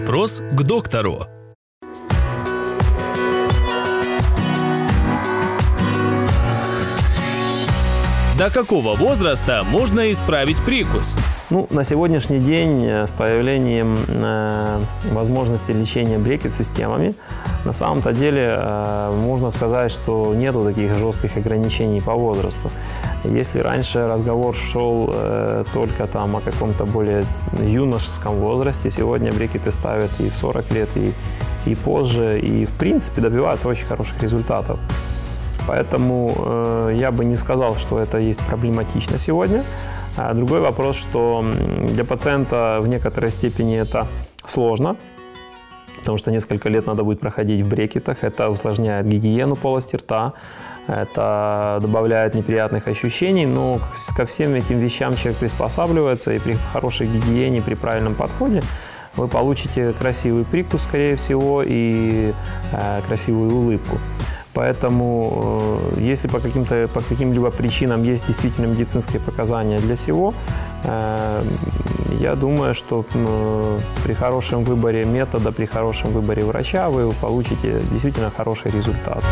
Вопрос к доктору. До какого возраста можно исправить прикус? Ну, на сегодняшний день э, с появлением э, возможности лечения брекет-системами, на самом-то деле э, можно сказать, что нету таких жестких ограничений по возрасту. Если раньше разговор шел э, только там о каком-то более юношеском возрасте, сегодня брекеты ставят и в 40 лет, и, и позже, и в принципе добиваются очень хороших результатов. Поэтому э, я бы не сказал, что это есть проблематично сегодня. А другой вопрос, что для пациента в некоторой степени это сложно, потому что несколько лет надо будет проходить в брекетах. Это усложняет гигиену полости рта, это добавляет неприятных ощущений, но ко всем этим вещам человек приспосабливается, и при хорошей гигиене, при правильном подходе вы получите красивый прикус, скорее всего, и э, красивую улыбку. Поэтому, э, если по, каким-то, по каким-либо причинам есть действительно медицинские показания для всего, я думаю, что при хорошем выборе метода, при хорошем выборе врача вы получите действительно хороший результат.